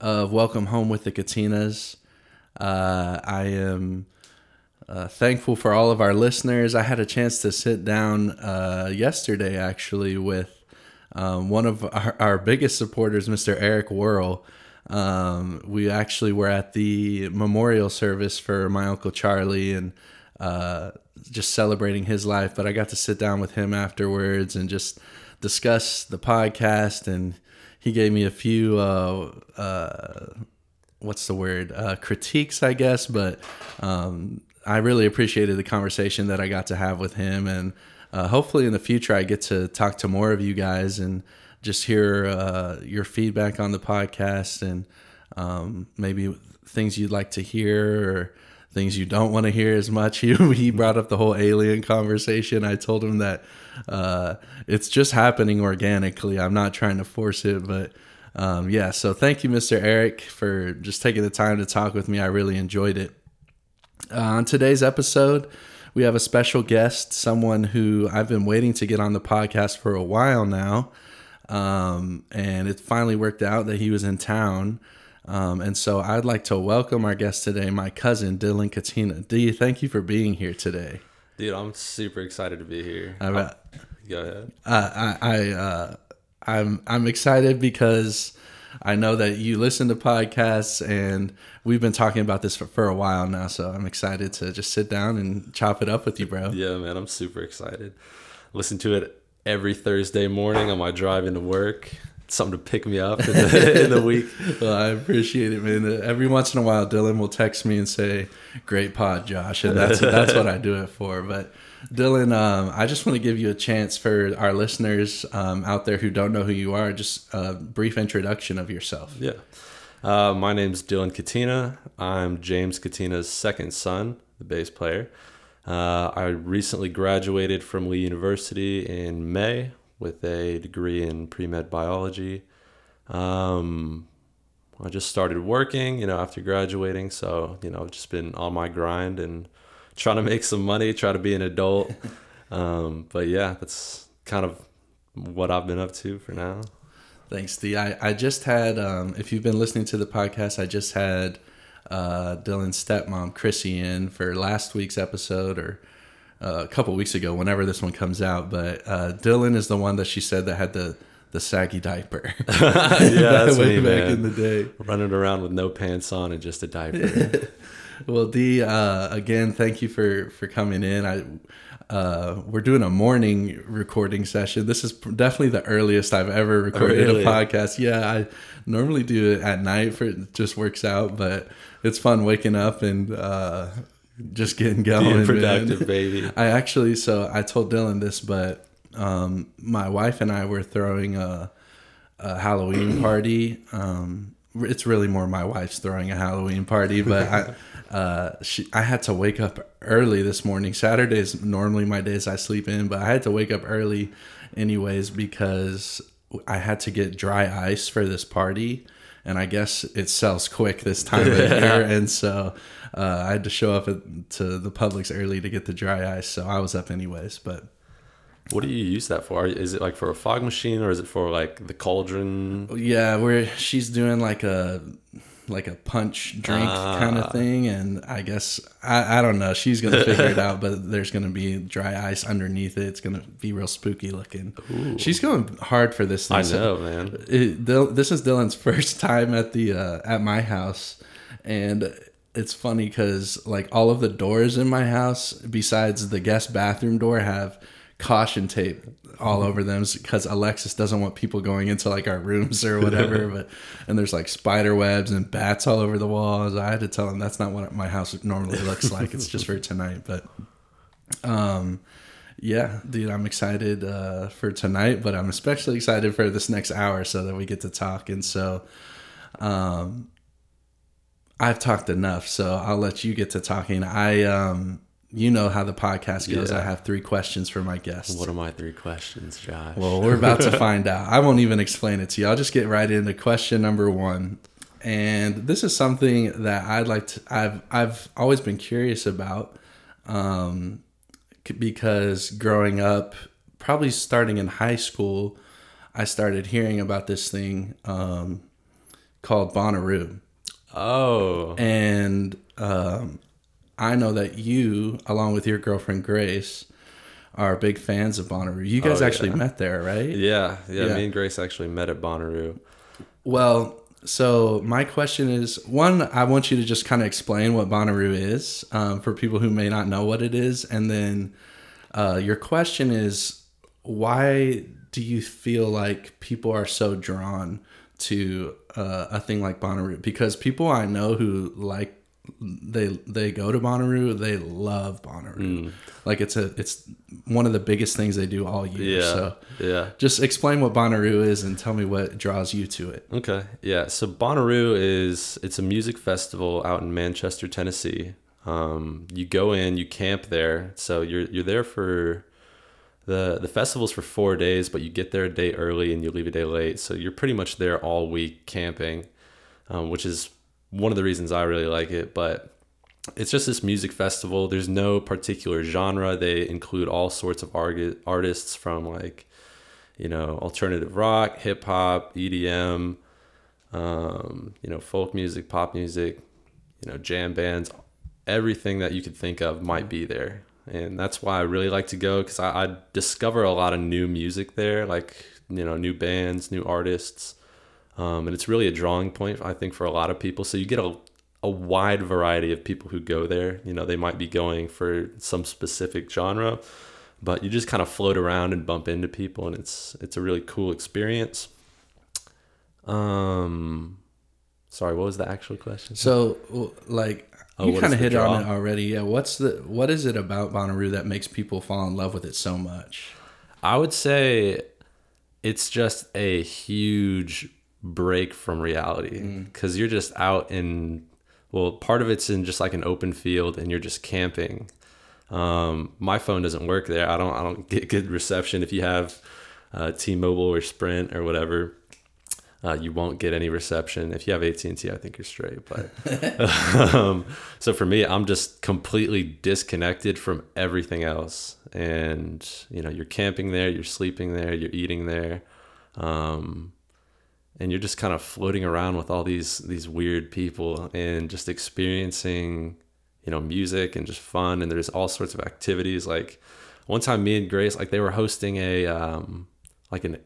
of Welcome Home with the Katinas. Uh, I am uh, thankful for all of our listeners. I had a chance to sit down uh, yesterday, actually, with um, one of our, our, biggest supporters, Mr. Eric Worrell. Um, we actually were at the memorial service for my uncle Charlie and uh, just celebrating his life. But I got to sit down with him afterwards and just discuss the podcast and he gave me a few uh, uh, what's the word uh, critiques, I guess, but um, I really appreciated the conversation that I got to have with him, and uh, hopefully in the future I get to talk to more of you guys and just hear uh, your feedback on the podcast and um, maybe things you'd like to hear or things you don't want to hear as much. He, he brought up the whole alien conversation. I told him that uh, it's just happening organically. I'm not trying to force it, but um, yeah. So thank you, Mr. Eric, for just taking the time to talk with me. I really enjoyed it. Uh, on today's episode, we have a special guest, someone who I've been waiting to get on the podcast for a while now. Um, and it finally worked out that he was in town. Um, and so I'd like to welcome our guest today, my cousin Dylan Katina. D, thank you for being here today. Dude, I'm super excited to be here. I, uh, go ahead. Uh, I, I uh, I'm I'm excited because I know that you listen to podcasts and we've been talking about this for, for a while now. So I'm excited to just sit down and chop it up with you, bro. Yeah, man, I'm super excited. Listen to it every Thursday morning on my drive into work something to pick me up in the, in the week. well, I appreciate it, man. Every once in a while, Dylan will text me and say, "Great pod, Josh," and that's that's what I do it for. But Dylan, um, I just want to give you a chance for our listeners um, out there who don't know who you are, just a brief introduction of yourself. Yeah. Uh, my name's Dylan Katina. I'm James Katina's second son, the bass player. Uh, I recently graduated from Lee University in May with a degree in pre med biology. Um, I just started working, you know, after graduating. So, you know, I've just been on my grind and trying to make some money, try to be an adult. um, but yeah, that's kind of what I've been up to for now. Thanks, D. I, I just had, um, if you've been listening to the podcast, I just had uh, Dylan's stepmom, Chrissy, in for last week's episode or uh, a couple weeks ago, whenever this one comes out. But uh, Dylan is the one that she said that had the the saggy diaper. yeah, that's me, back man. in the day, running around with no pants on and just a diaper. well, D, uh, again, thank you for for coming in. I. Uh, we're doing a morning recording session. This is definitely the earliest I've ever recorded oh, really? a podcast. Yeah, I normally do it at night for it just works out, but it's fun waking up and uh, just getting going. Being productive, man. baby. I actually, so I told Dylan this, but um, my wife and I were throwing a, a Halloween party. Um, it's really more my wife's throwing a Halloween party, but I, uh, she, I had to wake up early this morning. Saturdays normally my days I sleep in, but I had to wake up early anyways because I had to get dry ice for this party, and I guess it sells quick this time of year, and so uh, I had to show up at, to the Publix early to get the dry ice, so I was up anyways. But what do you use that for? Is it like for a fog machine or is it for like the cauldron? Yeah, where she's doing like a like a punch drink kind of ah. thing, and I guess I, I don't know. She's gonna figure it out, but there's gonna be dry ice underneath it. It's gonna be real spooky looking. Ooh. She's going hard for this. Thing. I know, so man. It, this is Dylan's first time at the uh, at my house, and it's funny because like all of the doors in my house, besides the guest bathroom door, have caution tape all over them because Alexis doesn't want people going into like our rooms or whatever. but and there's like spider webs and bats all over the walls. I had to tell him that's not what my house normally looks like. it's just for tonight. But um, yeah, dude, I'm excited uh, for tonight, but I'm especially excited for this next hour so that we get to talk. And so Um, I've talked enough, so I'll let you get to talking. I, um, you know how the podcast goes. Yeah. I have three questions for my guests. What are my three questions, Josh? Well, we're about to find out. I won't even explain it to you. I'll just get right into question number one. And this is something that I'd like to. I've I've always been curious about, um, because growing up, probably starting in high school, I started hearing about this thing um, called Bonnaroo, oh, and um, I know that you, along with your girlfriend Grace, are big fans of Bonnaroo. You guys Oh, actually yeah. met there, right? yeah, yeah, Yeah. Me and Grace actually met at Bonnaroo. Well, so my question is one, I want you to just kind of explain what Bonnaroo is um, for people who may not know what it is. And then uh, your question is why do you feel like people are so drawn to uh, a thing like Bonnaroo? Because people I know who like they they go to Bonnaroo, they love Bonnaroo. Like it's a it's one of the biggest things they do all year. Yeah, So yeah. just explain what Bonnaroo is and tell me what draws you to it. Okay, yeah. So Bonnaroo is it's a music festival out in Manchester, Tennessee. Um, you go in, you camp there. So you're you're there for the the festival's for four days, but you get there a day early and you leave a day late. So you're pretty much there all week camping, um, which is one of the reasons I really like it. But it's just this music festival. There's no particular genre. They include all sorts of arg- artists from like, you know, alternative rock, hip hop, EDM, um, you know, folk music, pop music, you know, jam bands, everything that you could think of might be there. And that's why I really like to go because I, I discover a lot of new music there, like, you know, new bands, new artists. Um, and it's really a drawing point, I think, for a lot of people. So you get a, a wide variety of people who go there. You know, they might be going for some specific genre, but you just kind of float around and bump into people, and it's it's a really cool experience. Um, sorry, what was the actual question? So, like, Oh, you kind of hit on it already. Yeah. What's the what is it about Bonnaroo that makes people fall in love with it so much? I would say it's just a huge break from reality because you're just out in well part of it's in just like an open field and you're just camping um, my phone doesn't work there i don't i don't get good reception if you have uh, t-mobile or sprint or whatever uh, you won't get any reception. If you have AT&T I think you're straight but um, so for me I'm just completely disconnected from everything else. And you know you're camping there you're sleeping there you're eating there um, and you're just kind of floating around with all these these weird people and just experiencing you know music and just fun. And there's all sorts of activities. Like one time me and Grace like they were hosting a um, like an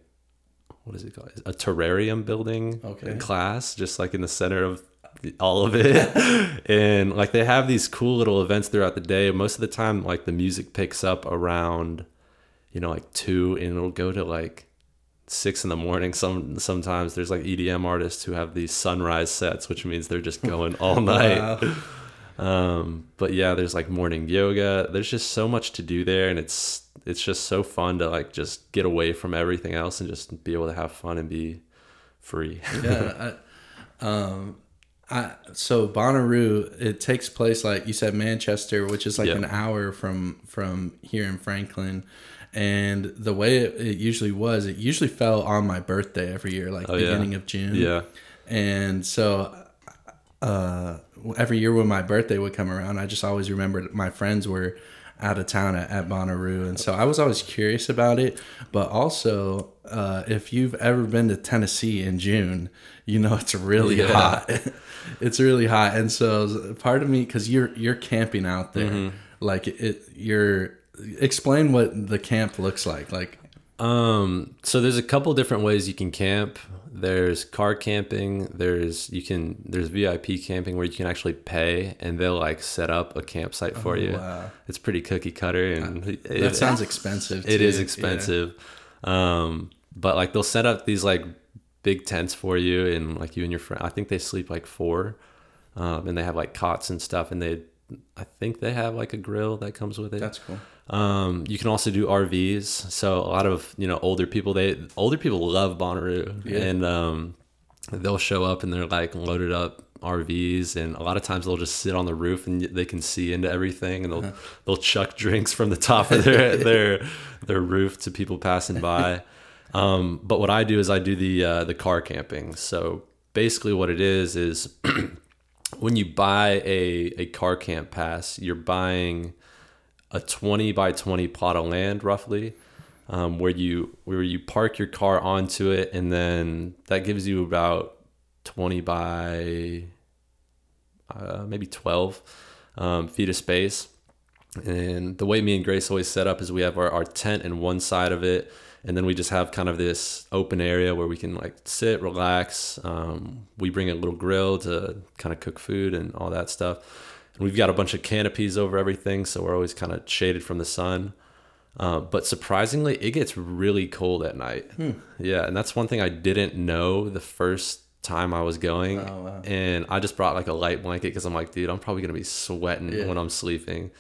what is it called a terrarium building Okay. class just like in the center of the- all of it and like they have these cool little events throughout the day most of the time like the music picks up around you know like two and it'll go to like six in the morning some sometimes there's like edm artists who have these sunrise sets which means they're just going all night Wow. um, but yeah, there's like morning yoga. There's just so much to do there, and it's it's just so fun to like just get away from everything else and just be able to have fun and be free. yeah. I, um, I so Bonnaroo it takes place like you said Manchester, which is like Yeah. an hour from from here in Franklin. And the way it, it usually was, it usually fell on my birthday every year, like Oh, yeah. beginning of June. yeah, And so uh, every year when my birthday would come around, I just always remembered my friends were out of town at, at Bonnaroo. And so I was always curious about it. But also, uh, if you've ever been to Tennessee in June, you know it's really Yeah. hot. it's really hot. And so part of me, because you're, you're camping out there, Mm-hmm. like it, you're, explain what the camp looks like. Like, Um, so there's a couple different ways you can camp. There's car camping. There's you can there's VIP camping where you can actually pay and they'll like set up a campsite for you. Oh, wow. It's pretty cookie cutter and it- that sounds expensive. It too. is Yeah. expensive. Um, but like they'll set up these like big tents for you and like you and your friend. I think they sleep like four, um, and they have like cots and stuff. And they, I think they have like a grill that comes with it. That's cool. Um, you can also do RVs. So a lot of you know older people they older people love Bonnaroo, Yeah. and um, they'll show up and they're like loaded up RVs, and a lot of times they'll just sit on the roof and they can see into everything, and they'll uh-huh. they'll chuck drinks from the top of their their their roof to people passing by. Um, but what I do is I do the uh, the car camping. So basically, what it is is when you buy a a car camp pass, you're buying a 20 by 20 plot of land roughly um, where you where you park your car onto it and then that gives you about 20 by uh, maybe 12 um, feet of space. And the way me and grace always set up is we have our, our tent in one side of it and then we just have kind of this open area where we can like sit relax um, we bring a little grill to kind of cook food and all that stuff and we've got a bunch of canopies over everything, so we're always kind of shaded from the sun. Uh, but surprisingly, it gets really cold at night. Hmm. Yeah, and that's one thing I didn't know the first time I was going. Oh, wow. And I just brought like a light blanket because I'm like, dude, I'm probably gonna be sweating yeah. when I'm sleeping.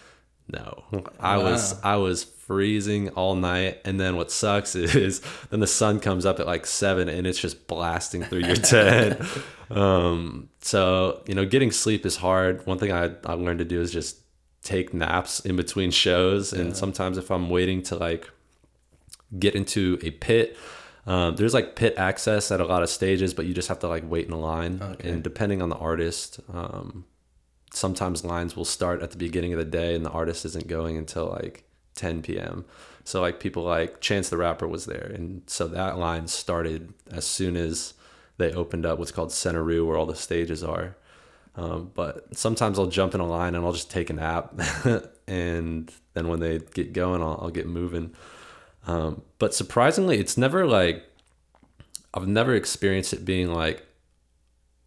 No, I wow. was I was freezing all night, and then what sucks is then the sun comes up at like seven, and it's just blasting through your tent. um, so you know, getting sleep is hard. One thing I I learned to do is just take naps in between shows, and yeah. sometimes if I'm waiting to like get into a pit. Um, there's like pit access at a lot of stages, but you just have to like wait in a line. Okay. And depending on the artist, um, sometimes lines will start at the beginning of the day and the artist isn't going until like 10 p.m. So like people like Chance the Rapper was there, and so that line started as soon as they opened up what's called Centeroo, where all the stages are. Um, but sometimes I'll jump in a line and I'll just take a nap, and then when they get going, I'll, I'll get moving. Um, but surprisingly, it's never like I've never experienced it being like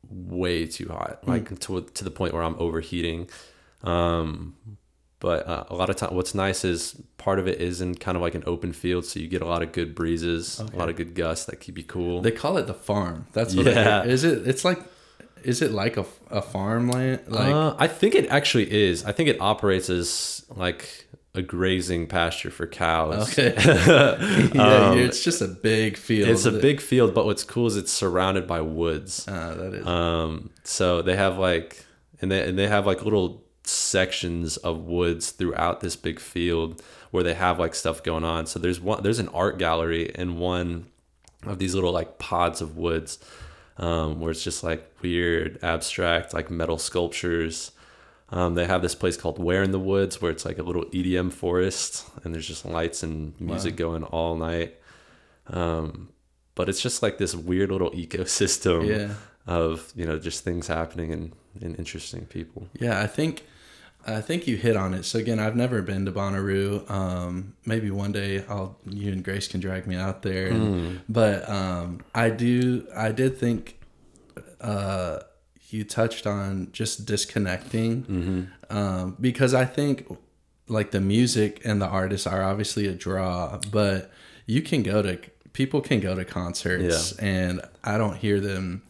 way too hot, mm. like to to the point where I'm overheating. Um, but uh, a lot of time, what's nice is part of it is in kind of like an open field, so you get a lot of good breezes, okay. a lot of good gusts that keep you cool. They call it the farm. That's what yeah. It is. It it's like is it like a, a farmland? Like uh, I think it actually is. I think it operates as like a grazing pasture for cows. Okay. yeah, um, it's just a big field. It's a big field, but what's cool is it's surrounded by woods. Ah, that is. Um, so they have like, and they and they have like little sections of woods throughout this big field where they have like stuff going on. So there's one there's an art gallery in one of these little like pods of woods um, where it's just like weird abstract like metal sculptures. Um, they have this place called Where in the Woods where it's like a little EDM forest and there's just lights and music wow. going all night. Um, but it's just like this weird little ecosystem yeah. of you know just things happening and, and interesting people. Yeah, I think I think you hit on it. So again, I've never been to Bonnaroo. Um, maybe one day I'll you and Grace can drag me out there. And, mm. But um, I do. I did think uh, you touched on just disconnecting mm-hmm. um, because I think like the music and the artists are obviously a draw, but you can go to people can go to concerts yeah. and I don't hear them.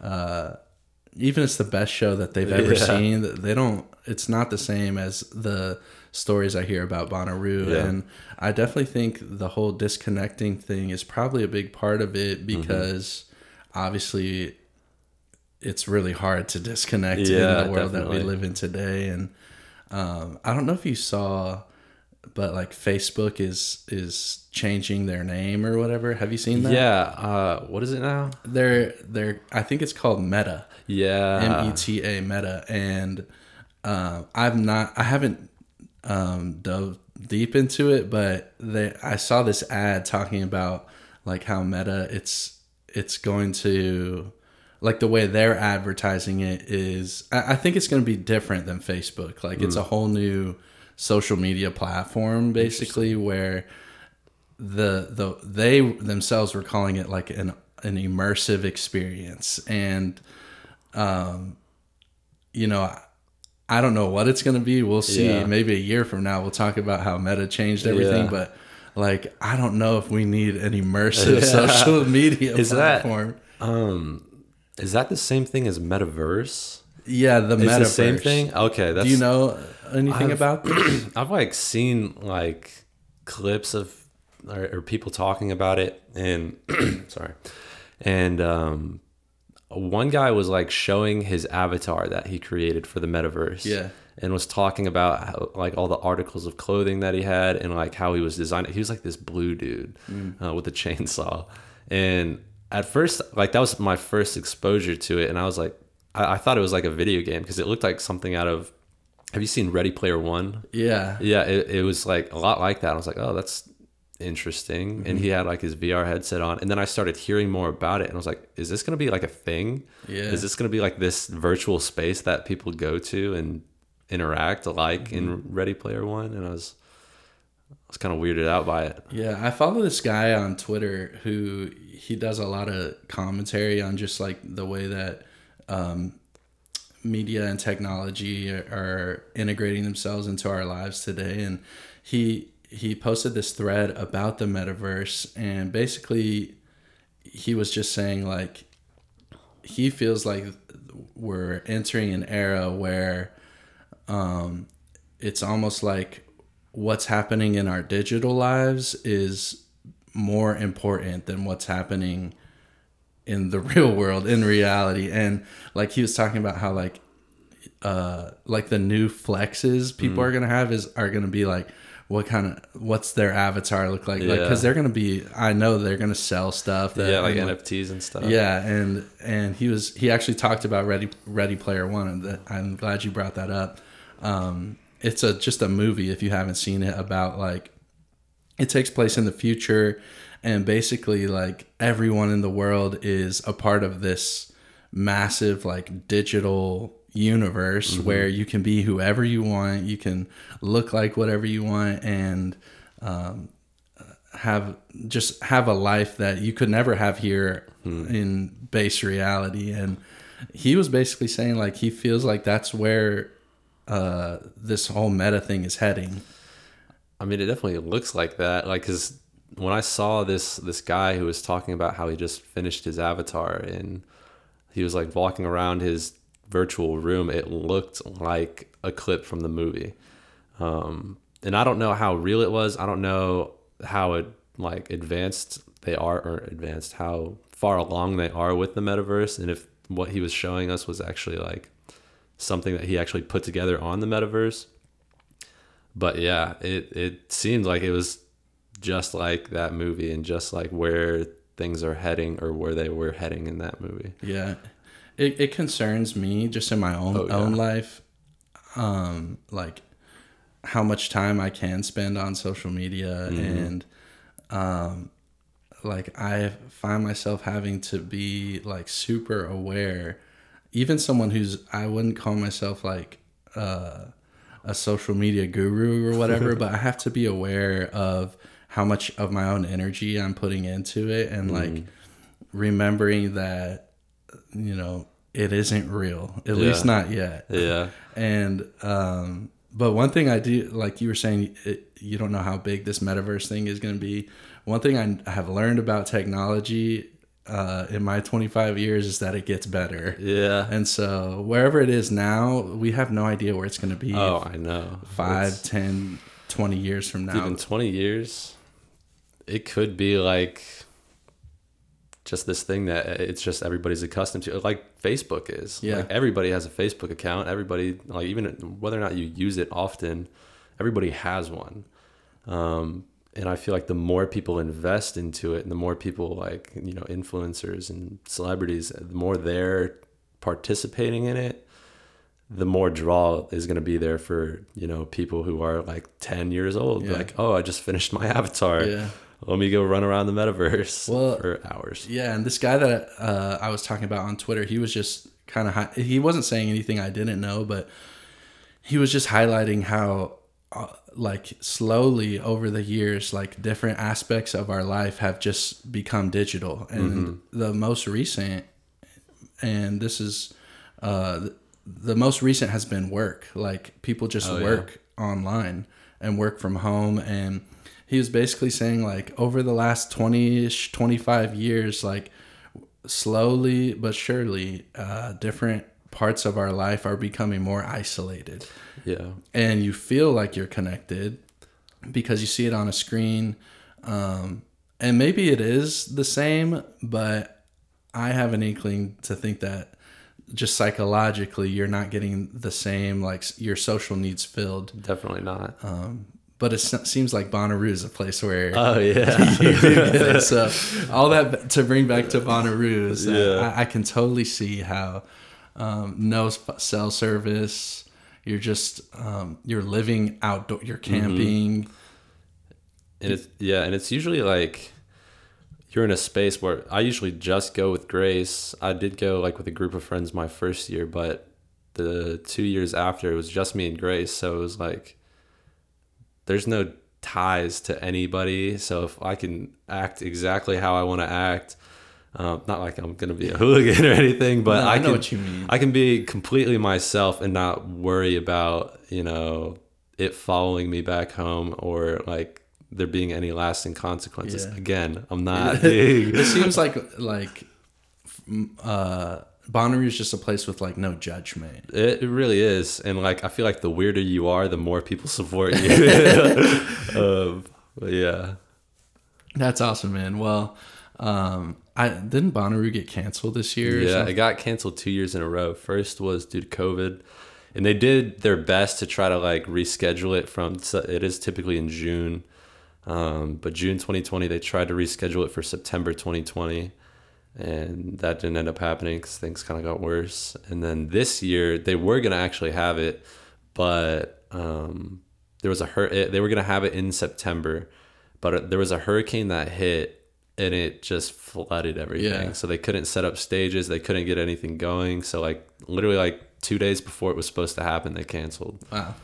Uh, even it's the best show that they've ever yeah. seen. They don't it's not the same as the stories I hear about Bonnaroo. Yeah. And I definitely think the whole disconnecting thing is probably a big part of it mm-hmm. because mm-hmm. obviously it's really hard to disconnect yeah, in the world definitely. that we live in today. And um, I don't know if you saw, but like Facebook is is changing their name or whatever. Have you seen that? Yeah. Uh, what is it now? They're they're I think it's called Meta. Yeah. M E T A Meta and uh, I've not, I haven't um, dove deep into it, but they, I saw this ad talking about like how Meta it's it's going to like the way they're advertising it is. I, I think it's going to be different than Facebook. Like mm. it's a mm. whole new social media platform basically where the the they themselves were calling it like an an immersive experience and um you know I don't know what it's going to be. We'll see. Yeah. Maybe a year from now, we'll talk about how Meta changed everything. Yeah. But like, I don't know if we need an immersive yeah. social media is platform. That, um, is that the same thing as metaverse? Yeah, the metaverse. the same thing. Okay, that's. Do you know anything I've, about This? I've like seen like clips of or, or people talking about it, and sorry, and um, one guy was like showing his avatar that he created for the metaverse. Yeah. And was talking about how, like all the articles of clothing that he had and like how he was designed. He was like this blue dude uh, with a chainsaw. And at first, like that was my first exposure to it. And I was like, I, I thought it was like a video game because it looked like something out of. Have you seen Ready Player One? Yeah. Yeah, it, it was like a lot like that. I was like, oh, that's interesting. And he mm-hmm. had like his VR headset on. And then I started hearing more about it. And I was like, is this going to be like a thing? Yeah. Is this going to be like this virtual space that people go to and interact like in mm-hmm. Ready Player One? And I was, I was kind of weirded out by it. Yeah, I follow this guy on Twitter who he does a lot of commentary on just like the way that um, media and technology are, integrating themselves into our lives today. And he he posted this thread about the metaverse, and basically he was just saying like he feels like we're entering an era where um, it's almost like what's happening in our digital lives is more important than what's happening in the real world in reality and like he was talking about how like uh like the new flexes people are gonna have is are gonna be like what kind of what's their avatar look like like Yeah. because they're gonna be i know they're gonna sell stuff that yeah, like and, NFTs and stuff. yeah, and and he was he actually talked about Ready Ready Player One, and that, I'm glad you brought that up. Um, it's a just a movie if you haven't seen it about like it takes place in the future, and basically like everyone in the world is a part of this massive like digital universe where you can be whoever you want, you can look like whatever you want, and um, have just have a life that you could never have here in base reality. And he was basically saying like he feels like that's where uh this whole meta thing is heading I mean, it definitely looks like that. Like, cause when I saw this this guy who was talking about how he just finished his avatar and he was like walking around his virtual room, it looked like a clip from the movie. Um, and I don't know how real it was. I don't know how it like advanced they are or advanced how far along they are with the metaverse and if what he was showing us was actually like something that he actually put together on the metaverse but yeah, it it seemed like it was just like that movie and just like where things are heading or where they were heading in that movie. yeah it, it concerns me just in my own Oh, yeah. own life um like how much time i can spend on social media Mm-hmm. and um like i find myself having to be like super aware even someone who's i wouldn't call myself like uh a social media guru or whatever, but I have to be aware of how much of my own energy I'm putting into it and like remembering that, you know, it isn't real, at least not yet. Yeah. And, um, but one thing I do, like you were saying, it, you don't know how big this metaverse thing is going to be. One thing I have learned about technology uh, in my 25 years is that it gets better. Yeah. And so wherever it is now, we have no idea where it's going to be Oh, I know. five, It's- ten, twenty years from now. even 20 years it could be like just this thing that it's just everybody's accustomed to like facebook is Yeah. like everybody has a facebook account everybody like even whether or not you use it often everybody has one um, and i feel like the more people invest into it and the more people like you know influencers and celebrities the more they're participating in it the more draw is going to be there for you know people who are like 10 years old Yeah. like oh i just finished my avatar Yeah. let me go run around the metaverse Well- for hours Yeah, and this guy that uh, I was talking about on Twitter, he was just kind of hi- he wasn't saying anything I didn't know, but he was just highlighting how uh, like slowly over the years, like different aspects of our life have just become digital, and the most recent, and this is uh, the most recent has been work. Like people just Oh, yeah. work online and work from home and he was basically saying like over the last 20ish 25 years like slowly but surely uh, different parts of our life are becoming more isolated yeah and you feel like you're connected because you see it on a screen um, and maybe it is the same but I have an inkling to think that just psychologically you're not getting the same like your social needs filled. Definitely not. Um, but it seems like Bonnaroo is a place where oh yeah. you do get it. So all that to bring back to Bonnaroo is Yeah. I, I can totally see how um, no cell service. You're just um, you're living outdoor. You're Mm-hmm. camping. and it's yeah, and it's usually like you're in a space where I usually just go with Grace. I did go like with a group of friends my first year, but the two years after it was just me and Grace, so it was like there's no ties to anybody. So if I can act exactly how I want to act, um, not like I'm gonna be a hooligan or anything, but No, I I, know can, what you mean. I can be completely myself and not worry about you know it following me back home or like there being any lasting consequences. Yeah. Again, I'm not it seems like like uh, Bonnaroo is just a place with like no judgment. It, it really is, and like I feel like the weirder you are, the more people support you. um, but yeah, That's awesome, man. Well, um, I didn't Bonnaroo get canceled this year. yeah, it got canceled two years in a row. First was due to COVID, and they did their best to try to like reschedule it from. It is typically in June, um, but June 2020 they tried to reschedule it for September 2020, and that didn't end up happening because things kind of got worse. And then this year they were gonna actually have it, but um, there was a hur- they were gonna have it in September, but there was a hurricane that hit and it just flooded everything. Yeah. So they couldn't set up stages, they couldn't get anything going. So like literally like two days before it was supposed to happen, they canceled. Wow.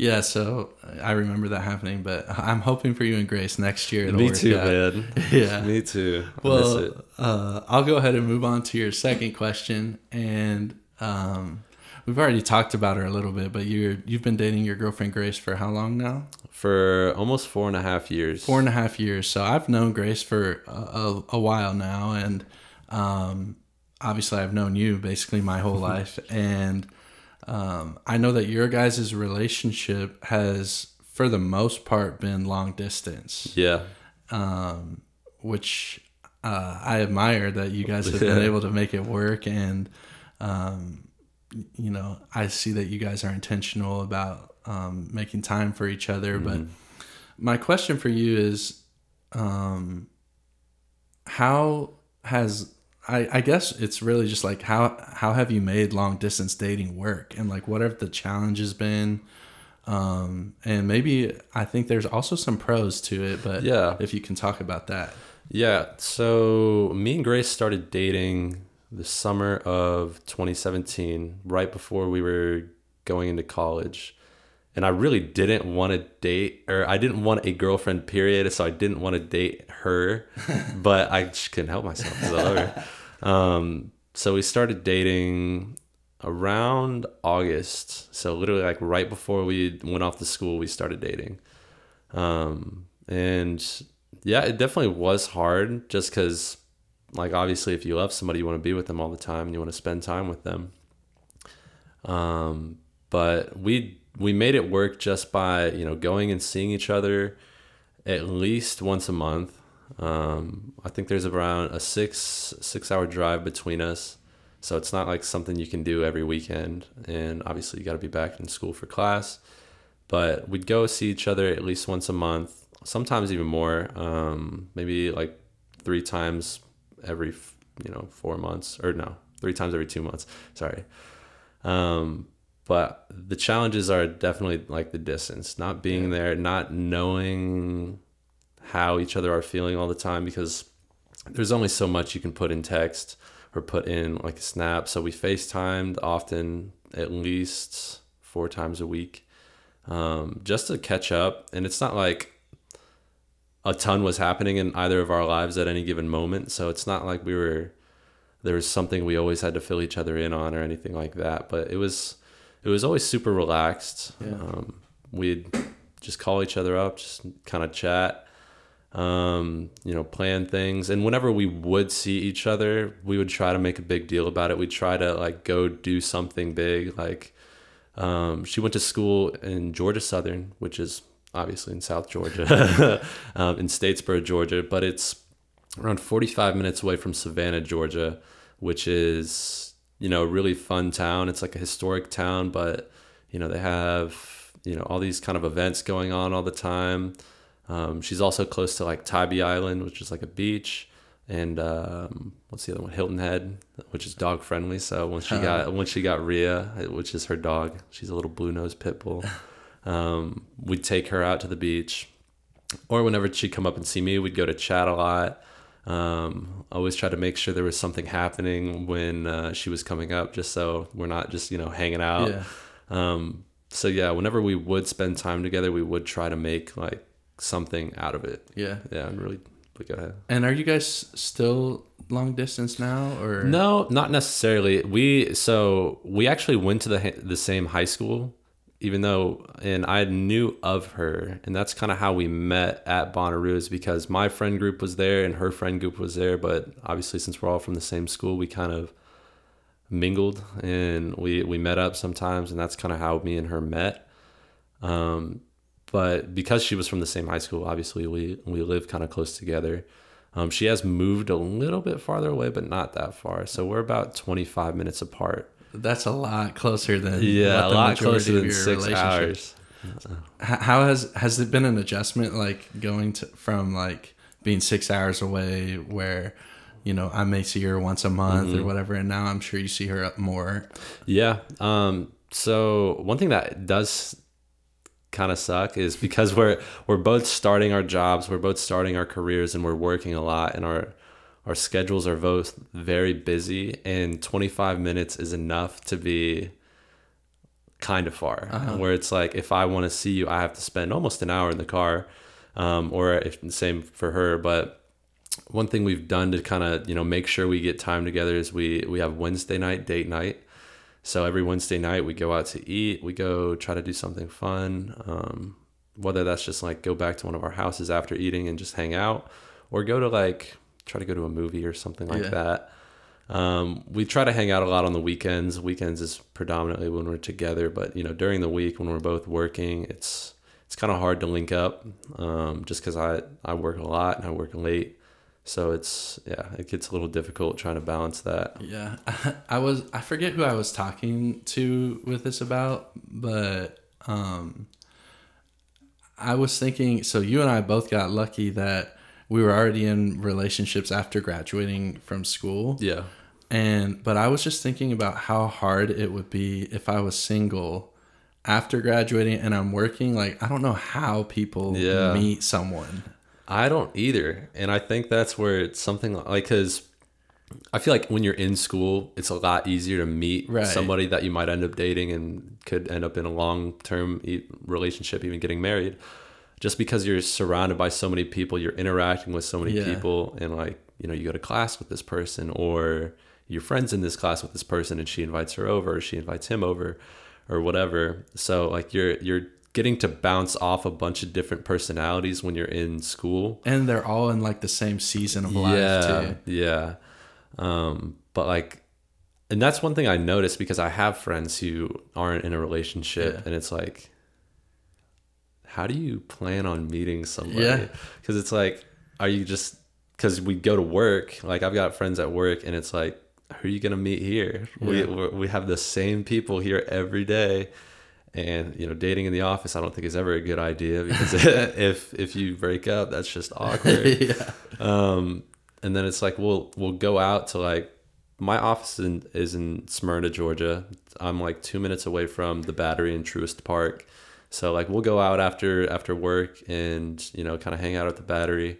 Yeah, so I remember that happening, but I'm hoping for you and Grace next year. it'll Me too, out. man. Yeah. Me too. I Well, it. uh, I'll go ahead and move on to your second question, and um, we've already talked about her a little bit, but you're you've been dating your girlfriend Grace for how long now? For almost four and a half years. Four and a half years. So I've known Grace for a, a, a while now, and um, obviously I've known you basically my whole life, and um, I know that your guys' relationship has, for the most part, been long distance, Yeah. um, which uh, I admire that you guys have been able to make it work, and um, you know I see that you guys are intentional about um, making time for each other, but my question for you is um how has I, I guess it's really just like how how have you made long distance dating work and like what have the challenges been um and maybe i think there's also some pros to it but Yeah. if you can talk about that Yeah. So me and Grace started dating the summer of 2017, right before we were going into college. And I really didn't want to date, or I didn't want a girlfriend, period. So I didn't want to date her, but I just couldn't help myself I love her. Um, so we started dating around August. So literally, like right before we went off to school, we started dating. Um, and yeah, it definitely was hard just because, like, obviously, if you love somebody, you want to be with them all the time and you want to spend time with them. Um, but we we made it work just by you know going and seeing each other at least once a month. Um, I think there's around a six six hour drive between us, so it's not like something you can do every weekend. And obviously, you got to be back in school for class. But we'd go see each other at least once a month, sometimes even more. Um, maybe like three times every you know four months, or no, three times every two months. Sorry. Um, but the challenges are definitely like the distance, not being there, not knowing how each other are feeling all the time because there's only so much you can put in text or put in like a snap. So we FaceTimed often, at least four times a week, um, just to catch up. And it's not like a ton was happening in either of our lives at any given moment. So it's not like we were there was something we always had to fill each other in on or anything like that. But it was it was always super relaxed. Yeah. Um, we'd just call each other up, just kind of chat, um, you know, plan things. And whenever we would see each other, we would try to make a big deal about it. We'd try to like go do something big. Like um, she went to school in Georgia Southern, which is obviously in South Georgia, um, in Statesboro, Georgia, but it's around 45 minutes away from Savannah, Georgia, which is, you know, a really fun town. It's like a historic town, but, you know, they have, you know, all these kind of events going on all the time. Um, she's also close to like Tybee Island, which is like a beach. And um, what's the other one? Hilton Head, which is dog friendly. So once she got once she got Rhea, which is her dog, she's a little blue nosed pit bull. Um, we'd take her out to the beach, or whenever she'd come up and see me, we'd go to chat a lot. Um, always try to make sure there was something happening when uh, she was coming up, just so we're not just you know hanging out. Yeah. Um, so yeah, whenever we would spend time together, we would try to make like something out of it. Yeah. Yeah, and really look at it. And are you guys still long distance now, or No, not necessarily. We so we actually went to the the same high school, even though and I knew of her, and that's kind of how we met at Bonnaroo is because my friend group was there and her friend group was there, but obviously since we're all from the same school, we kind of mingled and we we met up sometimes, and that's kind of how me and her met. Um, but because she was from the same high school, obviously we we live kind of close together. Um, she has moved a little bit farther away, but not that far. So we're about 25 minutes apart. That's a lot closer than Yeah, a lot closer than six hours. How has has it been an adjustment, like going to from like being six hours away, where you know I may see her once a month Mm-hmm. or whatever, and now I'm sure you see her up more. Yeah. Um, so one thing that does kind of suck is because we're we're both starting our jobs, we're both starting our careers, and we're working a lot, and our our schedules are both very busy, and 25 minutes is enough to be kind of far. Where it's like if I want to see you, I have to spend almost an hour in the car, um, or if same for her, but one thing we've done to kind of you know make sure we get time together is we we have Wednesday night date night. So every Wednesday night we go out to eat. We go try to do something fun. Um, whether that's just like go back to one of our houses after eating and just hang out, or go to like try to go to a movie or something like Yeah. that. Um, we try to hang out a lot on the weekends. Weekends is predominantly when we're together, but you know during the week when we're both working, it's it's kind of hard to link up um, just because I I work a lot and I work late, so it's yeah it gets a little difficult trying to balance that. Yeah, I was I forget who I was talking to with this about, but um, I was thinking. So you and I both got lucky that we were already in relationships after graduating from school. Yeah, And but I was just thinking about how hard it would be if I was single after graduating and I'm working. Like I don't know how people Yeah. meet someone. I don't either, and I think that's where it's something like because I feel like when you're in school, it's a lot easier to meet Right. somebody that you might end up dating and could end up in a long term e- relationship, even getting married. Just because you're surrounded by so many people, you're interacting with so many Yeah. people, and like you know, you go to class with this person, or your friends in this class with this person, and she invites her over, or she invites him over, or whatever. So like you're you're getting to bounce off a bunch of different personalities when you're in school And they're all in like the same season of life yeah, too. Yeah. Um, but like, and that's one thing I noticed because I have friends who aren't in a relationship, Yeah. and it's like, how do you plan on meeting somebody? Yeah. Because it's like, are you just because we go to work? Like I've got friends at work, and it's like, who are you gonna meet here? We Yeah. we we have the same people here every day. And you know, dating in the office, I don't think is ever a good idea because if if you break up, that's just awkward yeah. um, and then it's like we'll we'll go out to like my office in, is in Smyrna, Georgia. I'm like two minutes away from the Battery and Truist Park, so like we'll go out after after work and you know kind of hang out at the Battery,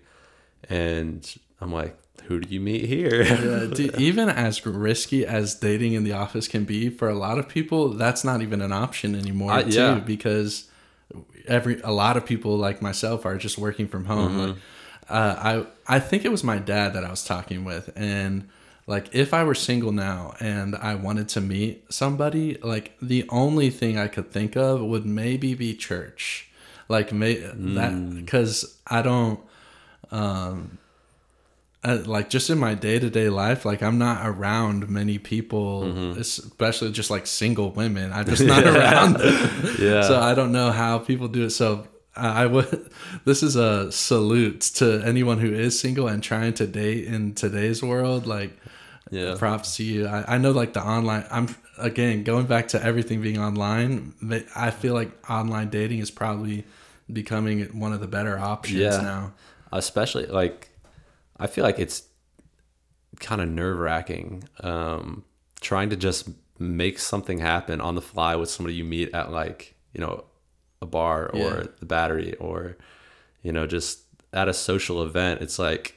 and I'm like, who do you meet here? Yeah, dude, even as risky as dating in the office can be for a lot of people, that's not even an option anymore Uh, too yeah. because every a lot of people like myself are just working from home. Mm-hmm. Like, uh, I I think it was my dad that I was talking with, and like if I were single now and I wanted to meet somebody, like the only thing I could think of would maybe be church, like may Mm. that because I don't. Um, I, like just in my day to day life, like I'm not around many people, Mm-hmm. especially just like single women. I'm just not around. yeah, So I don't know how people do it. So I would. This is a salute to anyone who is single and trying to date in today's world. Like, Yeah. props to you. I, I know, like the online. I'm again going back to everything being online. I feel like online dating is probably becoming one of the better options Yeah. now. especially like I feel like it's kind of nerve wracking um, trying to just make something happen on the fly with somebody you meet at like you know a bar or Yeah. the battery or you know just at a social event it's like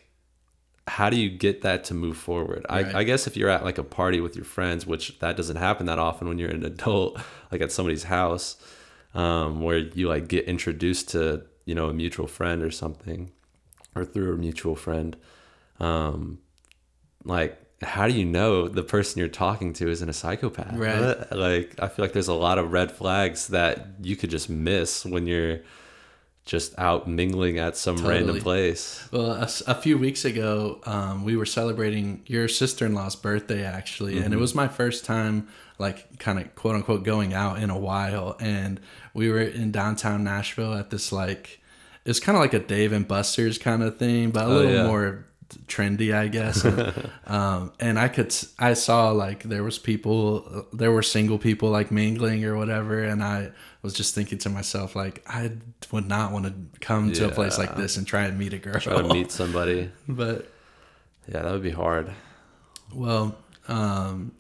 how do you get that to move forward Right. I, I guess if you're at like a party with your friends which that doesn't happen that often when you're an adult like at somebody's house um, where you like get introduced to you know a mutual friend or something or through a mutual friend um like how do you know the person you're talking to isn't a psychopath Right. like i feel like there's a lot of red flags that you could just miss when you're just out mingling at some random place Well, a, a few weeks ago, um, we were celebrating your sister in law's birthday, actually, and it was my first time, like, kind of quote unquote, going out in a while. And we were in downtown Nashville at this, like, it's kind of like a Dave and Buster's kind of thing, but a little yeah. more trendy, I guess. And, um, and I could, I saw like there was people, there were single people like mingling or whatever, and I was just thinking to myself, like, I would not want to come to a place like this and try and meet a girl. try to meet somebody But yeah that would be hard well, um,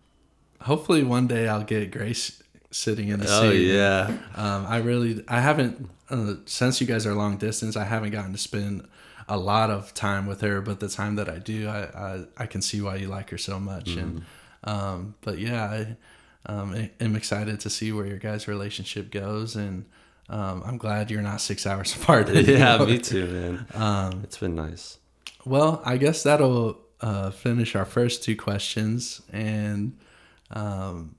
hopefully one day I'll get Grace sitting in the oh seat. yeah Um, I really, I haven't uh, since you guys are long distance. I haven't gotten to spend a lot of time with her, but the time that I do, I I, I can see why you like her so much. And um, but yeah, I um, I- am excited to see where your guys' relationship goes, and um, I'm glad you're not six hours apart. yeah me too man. Um, it's been nice. Well, I guess that'll uh, finish our first two questions, and um,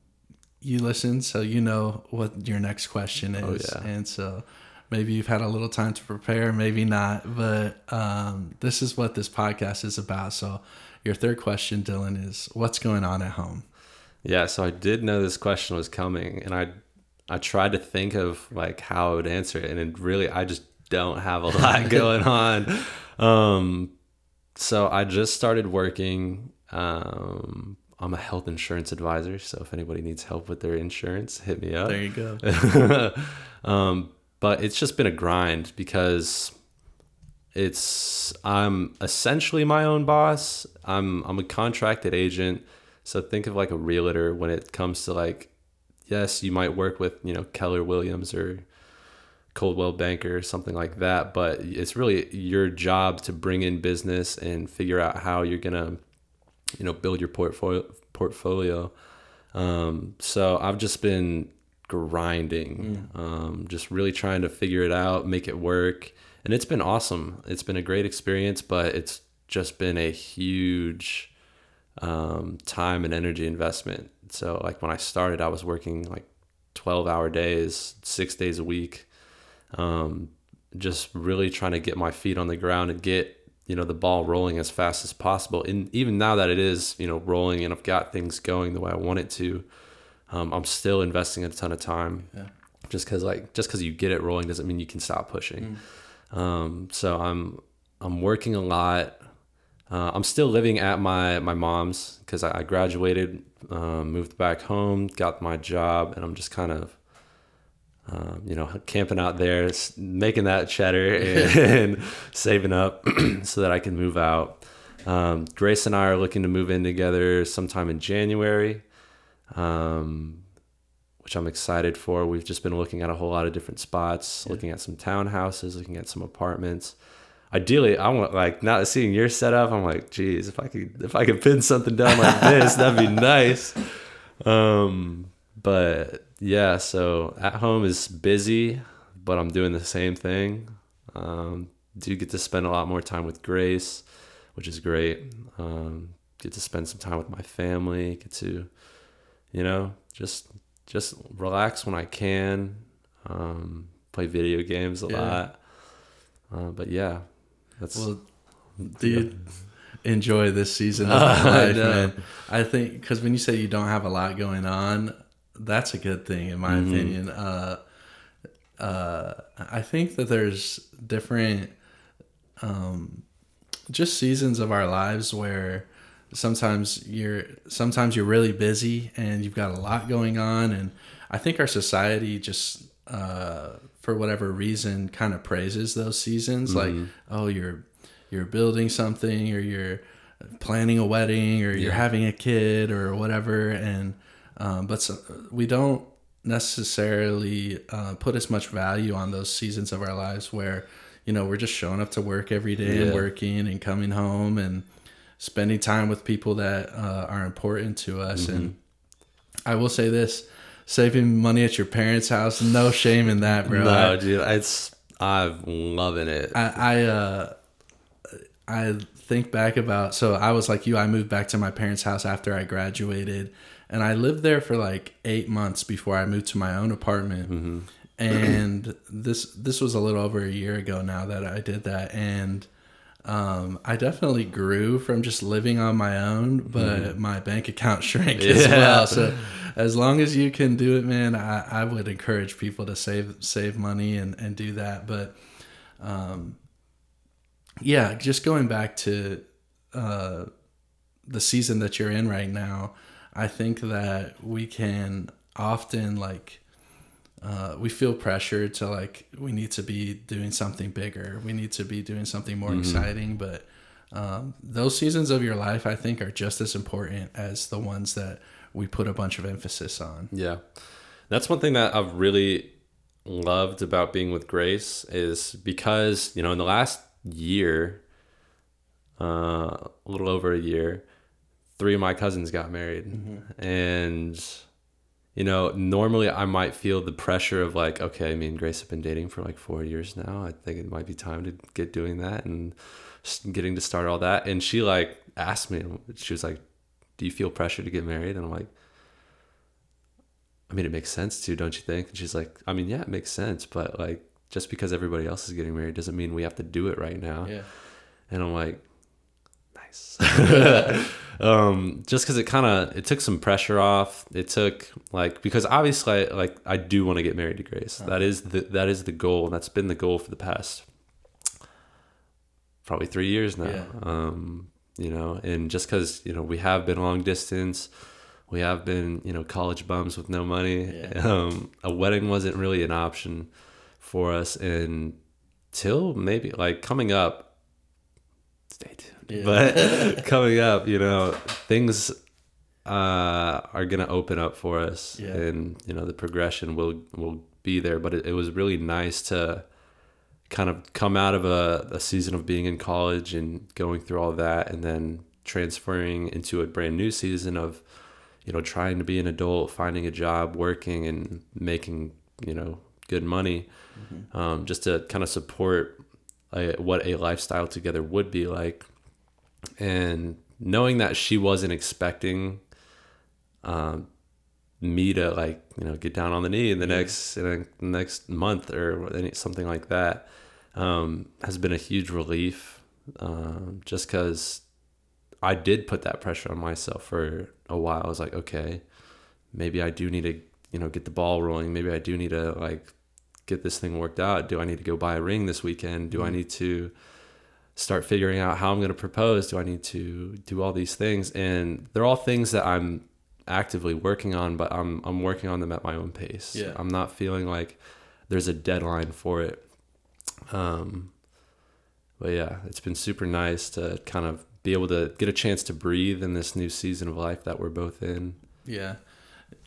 you listen, so you know what your next question is, Oh, yeah. and so maybe you've had a little time to prepare, maybe not, but um, this is what this podcast is about. So, your third question, Dylan, is what's going on at home? Yeah, so I did know this question was coming, and I I tried to think of like how I would answer it, and it really I just don't have a lot going on. Um, so I just started working. Um, I'm a health insurance advisor, so if anybody needs help with their insurance, hit me up. There you go. um, but it's just been a grind because it's I'm essentially my own boss. I'm I'm a contracted agent. So think of like a realtor when it comes to like yes, you might work with, you know, Keller Williams or Coldwell Banker or something like that, but it's really your job to bring in business and figure out how you're going to you know, build your portfolio portfolio. Um, so I've just been grinding, um, just really trying to figure it out, make it work. And it's been awesome. It's been a great experience, but it's just been a huge um, time and energy investment. So, like when I started, I was working like 12 hour days, six days a week, um, just really trying to get my feet on the ground and get you know the ball rolling as fast as possible and even now that it is you know rolling and i've got things going the way i want it to um, i'm still investing a ton of time. Yeah. just because like just because you get it rolling doesn't mean you can stop pushing. Um, so i'm i'm working a lot. Uh, i'm still living at my my mom's because I, I graduated um, moved back home got my job and i'm just kind of um, you know, camping out there, making that cheddar and saving up so that I can move out. Um, Grace and I are looking to move in together sometime in January, um, which I'm excited for. We've just been looking at a whole lot of different spots, looking at some townhouses, looking at some apartments. Ideally, I want like not seeing your setup. I'm like, geez, if I could, if I could pin something down like this, that'd be nice. Um, but yeah, so at home is busy, but I'm doing the same thing. Um, do get to spend a lot more time with Grace, which is great. Um, get to spend some time with my family. Get to, you know, just just relax when I can. Um, play video games a Yeah. lot. Uh, but yeah, that's Well, dude, enjoy this season of I life, know. man. I think because when you say you don't have a lot going on, that's a good thing in my Mhm. opinion. Uh, uh, I think that there's different, um, just seasons of our lives where sometimes you're sometimes you're really busy and you've got a lot going on, and I think our society just uh, for whatever reason kind of praises those seasons, like oh you're you're building something or you're planning a wedding or you're having a kid or whatever, and um, but so, we don't necessarily uh, put as much value on those seasons of our lives where you know we're just showing up to work every day and working and coming home and spending time with people that uh, are important to us. And i will say this saving money at your parents house no shame in that bro. No, dude, it's I'm loving it. I, I uh I think back about so I was like you I moved back to my parents' house after I graduated and I lived there for like 8 months before I moved to my own apartment. And this this was a little over a year ago now that I did that. And um, I definitely grew from just living on my own, but my bank account shrank as well. So as long as you can do it, man, I, I would encourage people to save save money and, and do that. But um, yeah, just going back to uh, the season that you're in right now, I think that we can often like uh, we feel pressure to like we need to be doing something bigger, we need to be doing something more exciting, but um, those seasons of your life I think are just as important as the ones that we put a bunch of emphasis on. Yeah. That's one thing that I've really loved about being with Grace is because, you know, in the last year, uh, a little over a year, three of my cousins got married. And, you know, normally I might feel the pressure of like, okay, me and Grace have been dating for like four years now. I think it might be time to get doing that and getting to start all that. And she like asked me, she was like, do you feel pressure to get married? And I'm like, I mean, it makes sense to, don't you think? And she's like, I mean, yeah, it makes sense, but like, just because everybody else is getting married doesn't mean we have to do it right now. Yeah. And I'm like, nice. um, just because it kind of it took some pressure off. It took like because obviously I, like I do want to get married to Grace. That is the that is the goal, and that's been the goal for the past probably three years now. Yeah. Um, you know, and just because you know we have been long distance, we have been you know college bums with no money. Yeah. Um, a wedding wasn't really an option for us until maybe like coming up. Stay tuned. Yeah. But coming up, you know, things uh, are gonna open up for us, Yeah. and you know the progression will will be there. But it, it was really nice to kind of come out of a, a season of being in college and going through all that and then transferring into a brand new season of you know trying to be an adult finding a job working and making you know good money um, just to kind of support a, what a lifestyle together would be like and knowing that she wasn't expecting um, me to like you know get down on the knee in the next in the next month or any, something like that um, has been a huge relief um, just because I did put that pressure on myself for a while. I was like, okay, maybe I do need to you know get the ball rolling. Maybe I do need to like get this thing worked out. Do I need to go buy a ring this weekend? Do I need to start figuring out how I'm going to propose? Do I need to do all these things? And they're all things that I'm actively working on, but I'm I'm working on them at my own pace. Yeah. I'm not feeling like there's a deadline for it. Um, but yeah, it's been super nice to kind of be able to get a chance to breathe in this new season of life that we're both in. Yeah.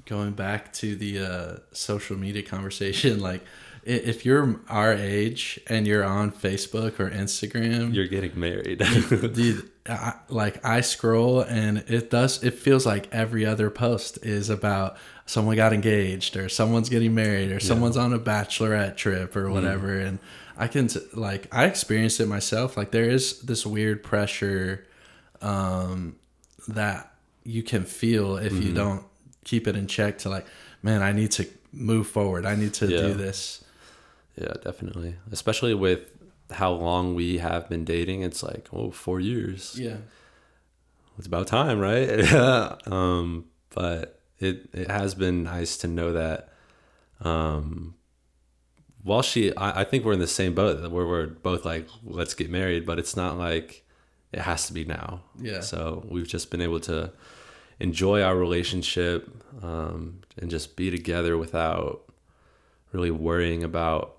Going back to the uh, social media conversation, like if you're our age and you're on Facebook or Instagram, You're getting married. dude, I, like I scroll and it does, it feels like every other post is about someone got engaged or someone's getting married or someone's on a bachelorette trip or whatever. And I can, like, I experienced it myself. Like, there is this weird pressure um, that you can feel if you don't keep it in check to like man i need to move forward i need to Yeah. do this Yeah, definitely. Especially with how long we have been dating. It's like, oh, four years. yeah It's about time, right? um, but it it has been nice to know that um, while she, I, I think we're in the same boat where we're both like, let's get married, but it's not like it has to be now. Yeah. So we've just been able to enjoy our relationship um, and just be together without really worrying about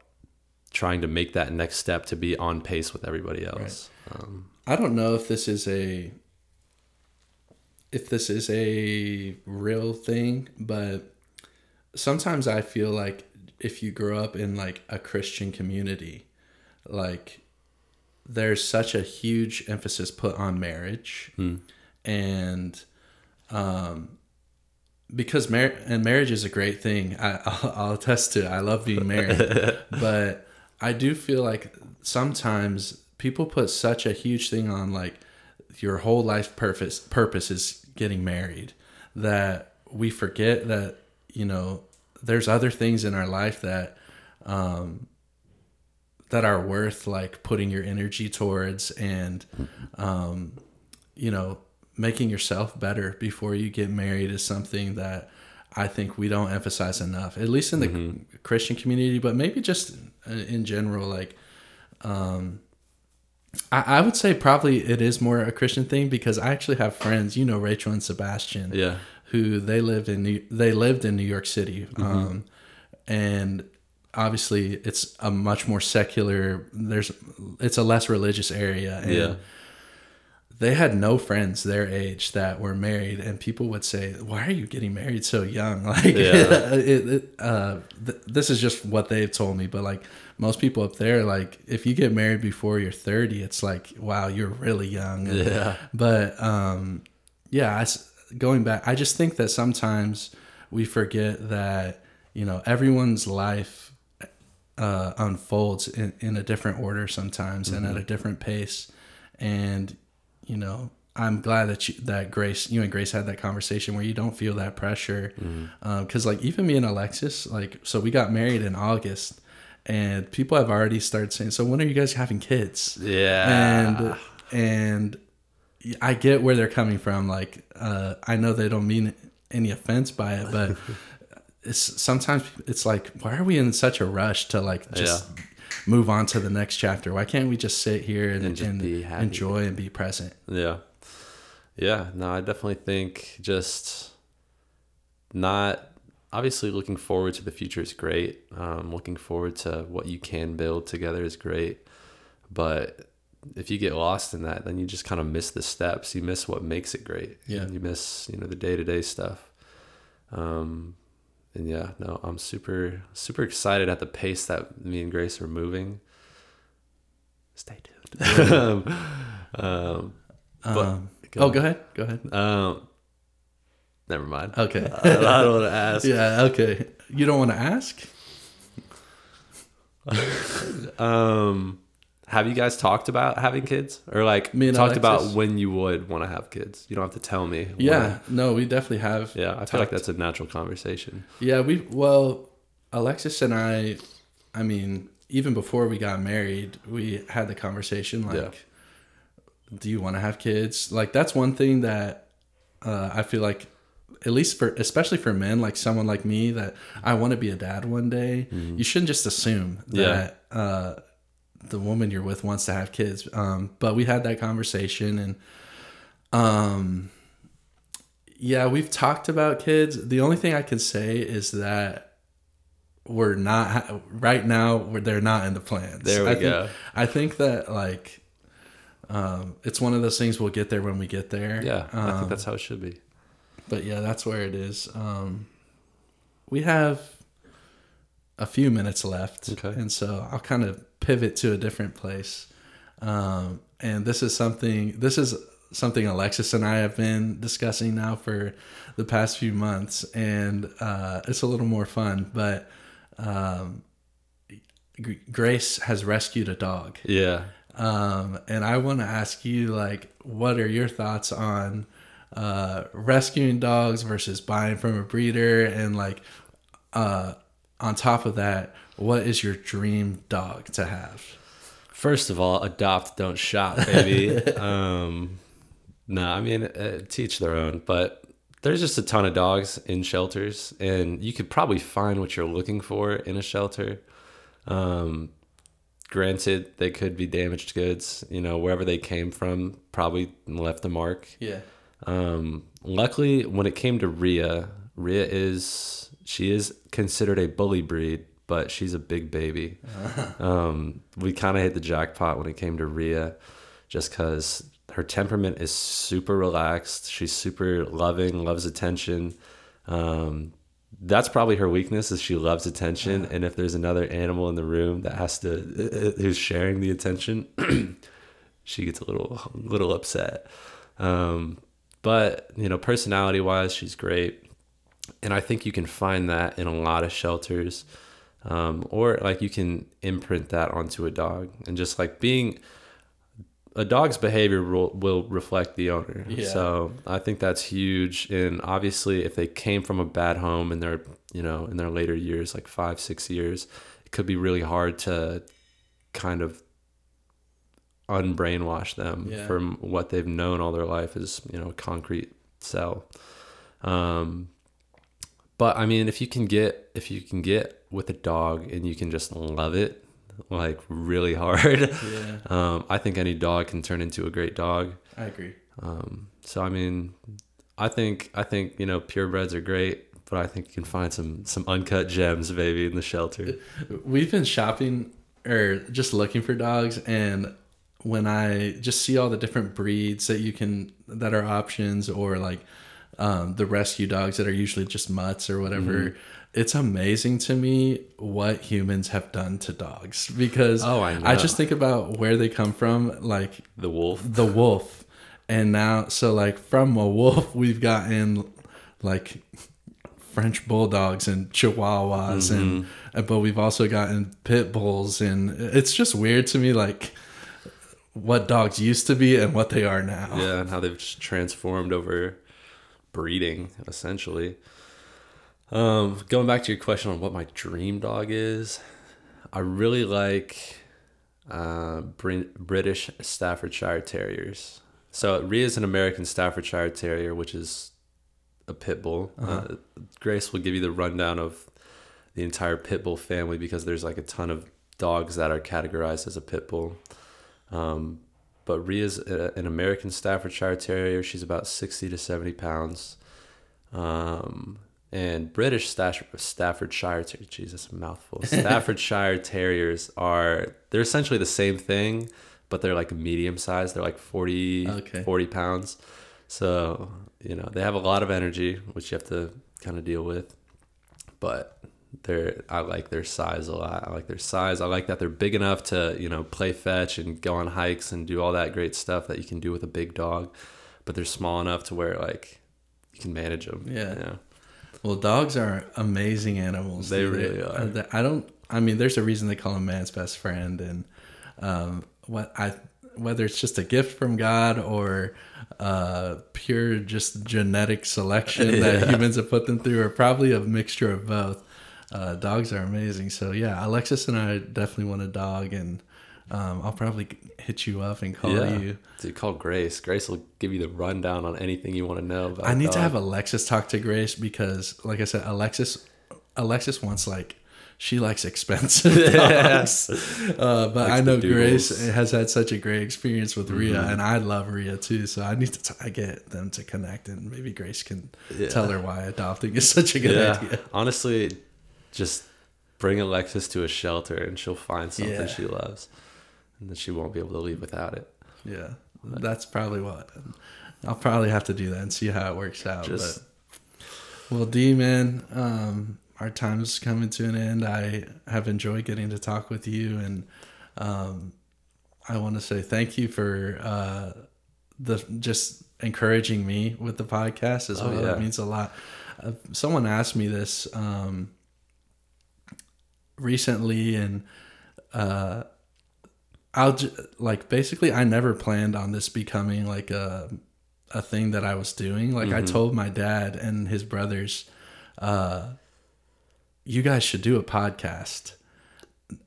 trying to make that next step to be on pace with everybody else. Um, I don't know if this is a if this is a real thing, but sometimes I feel like if you grow up in like a Christian community, like there's such a huge emphasis put on marriage and um because mar- and marriage is a great thing I, I'll, I'll attest to it. i love being married but i do feel like sometimes people put such a huge thing on like your whole life purpose purpose is getting married that we forget that you know there's other things in our life that um that are worth like putting your energy towards and um you know making yourself better before you get married is something that I think we don't emphasize enough at least in the Christian community but maybe just uh, in general like um I, I would say probably it is more a Christian thing because I actually have friends, you know, Rachel and Sebastian, yeah. who they lived in New, they lived in New York City, Mm-hmm. um, and obviously it's a much more secular. There's it's a less religious area, and Yeah. They had no friends their age that were married, and people would say, "Why are you getting married so young?" Like, Yeah. it, it, uh, th- this is just what they've told me, but like most people up there, like if you get married before you're 30, it's like, wow, you're really young. And- Yeah. but um, yeah, I going back, I just think that sometimes we forget that you know everyone's life uh, unfolds in, in a different order sometimes and at a different pace, and you know I'm glad that you that Grace you and Grace had that conversation where you don't feel that pressure because like even me and Alexis like so we got married in August. And people have already started saying, "So when are you guys having kids?" Yeah. and and I get where they're coming from. Like, uh, I know they don't mean any offense by it, but it's sometimes it's like, why are we in such a rush to like just move on to the next chapter? Why can't we just sit here and, And and be happy. enjoy and be present? Yeah. Yeah. No, I definitely think just not obviously looking forward to the future is great. Um, looking forward to what you can build together is great. But if you get lost in that, then you just kind of miss the steps. You miss what makes it great. Yeah. You miss, you know, the day to day stuff. Um, and yeah, no, I'm super, super excited at the pace that me and Grace are moving. Stay tuned. um, um, but- Um, oh, go ahead. Go ahead. um, never mind. Okay. I don't want to ask. yeah. Okay. You don't want to ask? Um, have you guys talked about having kids, or like Me and talked Alexis? about when you would want to have kids? You don't have to tell me. when. Yeah. No, we definitely have. yeah. I feel like that's a natural conversation. Yeah, we well, Alexis and I, I mean, even before we got married, we had the conversation like, Yeah. do you want to have kids? Like that's one thing that uh, I feel like, at least for especially for men, like someone like me, that I want to be a dad one day. You shouldn't just assume Mm-hmm. Yeah. that uh, the woman you're with wants to have kids. Um, but we had that conversation and. Um, yeah, we've talked about kids. The only thing I can say is that we're not right now. We're, they're not in the plans. There we I think, go. I think that like, um, it's one of those things we'll get there when we get there. Yeah, I Um, think that's how it should be. but yeah, that's where it is. Um, we have a few minutes left, Okay. and so I'll kind of pivot to a different place. Um, and this is something. This is something Alexis and I have been discussing now for the past few months, and uh, it's a little more fun. But um, G- Grace has rescued a dog. Yeah. Um, and I want to ask you, like, what are your thoughts on uh, rescuing dogs versus buying from a breeder? And, like, uh, on top of that, what is your dream dog to have? First of all, adopt, don't shop, baby. um, no, I mean, uh, teach their own. But there's just a ton of dogs in shelters, and you could probably find what you're looking for in a shelter. Um, granted, they could be damaged goods. You know, wherever they came from, probably left a mark. Yeah. Um, luckily, when it came to Rhea, Rhea is she is considered a bully breed, but she's a big baby. Um, we kind of hit the jackpot when it came to Rhea, just because her temperament is super relaxed. She's super loving, loves attention. Um, that's probably her weakness is she loves attention and if there's another animal in the room that has to who's sharing the attention she gets a little little upset um, but you know personality wise she's great and i think you can find that in a lot of shelters um, or like you can imprint that onto a dog and just like being a dog's behavior will, will reflect the owner. Yeah. So I think that's huge. And obviously, if they came from a bad home in their you know in their later years, like five six years, it could be really hard to kind of unbrainwash them Yeah. from what they've known all their life is you know a concrete cell. Um, but I mean, if you can get if you can get with a dog and you can just love it like really hard. Yeah. Um, I think any dog can turn into a great dog. I agree. Um, so I mean, I think I think you know purebreds are great, but I think you can find some some uncut gems, baby, in the shelter. We've been shopping or just looking for dogs and when I just see all the different breeds that you can that are options or like um, the rescue dogs that are usually just mutts or whatever, Mm-hmm. it's amazing to me what humans have done to dogs because Oh, I I just think about where they come from, like The wolf. the wolf, and now so like from a wolf we've gotten like French bulldogs and Chihuahuas and, and but we've also gotten pit bulls and it's just weird to me like what dogs used to be and what they are now. Yeah, and how they've just transformed over breeding, essentially. Um, going back to your question on what my dream dog is, I really like uh, Brit- British Staffordshire Terriers. So Rhea is an American Staffordshire Terrier, which is a pit bull. uh Grace will give you the rundown of the entire pit bull family because there's like a ton of dogs that are categorized as a pit bull. Um, but Rhea's a- an American Staffordshire Terrier. She's about 60 to 70 pounds. Um, and British Staff- Staffordshire, Terriers, Jesus, mouthful. Staffordshire Terriers are, they're essentially the same thing, but they're like medium size. They're like 40, Okay. 40 pounds. So, you know, they have a lot of energy, which you have to kind of deal with. But they're, I like their size a lot. I like their size. I like that they're big enough to, you know, play fetch and go on hikes and do all that great stuff that you can do with a big dog. But they're small enough to where, like, you can manage them. Yeah. Well, dogs are amazing animals. They dude. really are. I don't. I mean, there's a reason they call them man's best friend, and um, what I whether it's just a gift from God or uh, pure just genetic selection that humans have put them through, or probably a mixture of both. Uh, dogs are amazing. So yeah, Alexis and I definitely want a dog, and um, I'll probably hit you up and call Yeah. you. Dude, call Grace. Grace will give you the rundown on anything you want to know about. I need to have Alexis talk to Grace because, like I said, Alexis, Alexis wants like she likes expensive dogs. Uh, but I know Grace has had such a great experience with Rhea, Mm-hmm. and I love Rhea too. So I need to t- I get them to connect, and maybe Grace can Yeah. tell her why adopting is such a good yeah. idea. Honestly, just bring Alexis to a shelter and she'll find something Yeah. she loves, and then she won't be able to leave without it. Yeah, that's probably what I'll probably have to do that and see how it works out. Just- but well, D man, um, our time's coming to an end. I have enjoyed getting to talk with you, and um, I want to say thank you for uh, the just encouraging me with the podcast as Oh, well. yeah. It means a lot. Uh, someone asked me this um, recently, and uh, I'll j- like basically I never planned on this becoming like a a thing that I was doing. Like I told my dad and his brothers, uh, you guys should do a podcast.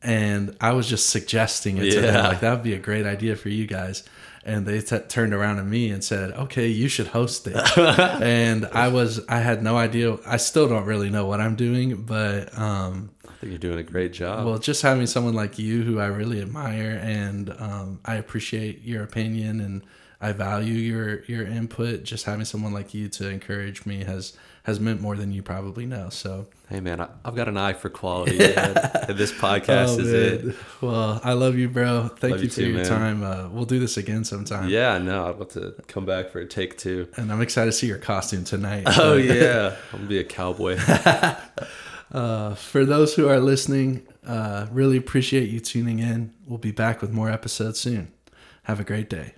And I was just suggesting it to them, like that would be a great idea for you guys. And they t- turned around to me and said, "Okay, you should host it." and I was, I had no idea. I still don't really know what I'm doing, but um, think you're doing a great job. Well, just having someone like you who I really admire and um, I appreciate your opinion and I value your your input. Just having someone like you to encourage me has has meant more than you probably know. So hey, man, I, have got an eye for quality. and this podcast oh, is man. it. Well, I love you, bro. Thank love you for your man. time. Uh, we'll do this again sometime. Yeah, no, I'd love to come back for a take two. And I'm excited to see your costume tonight. Oh yeah, I'm gonna be a cowboy. uh, for those who are listening, uh, really appreciate you tuning in. We'll be back with more episodes soon. Have a great day.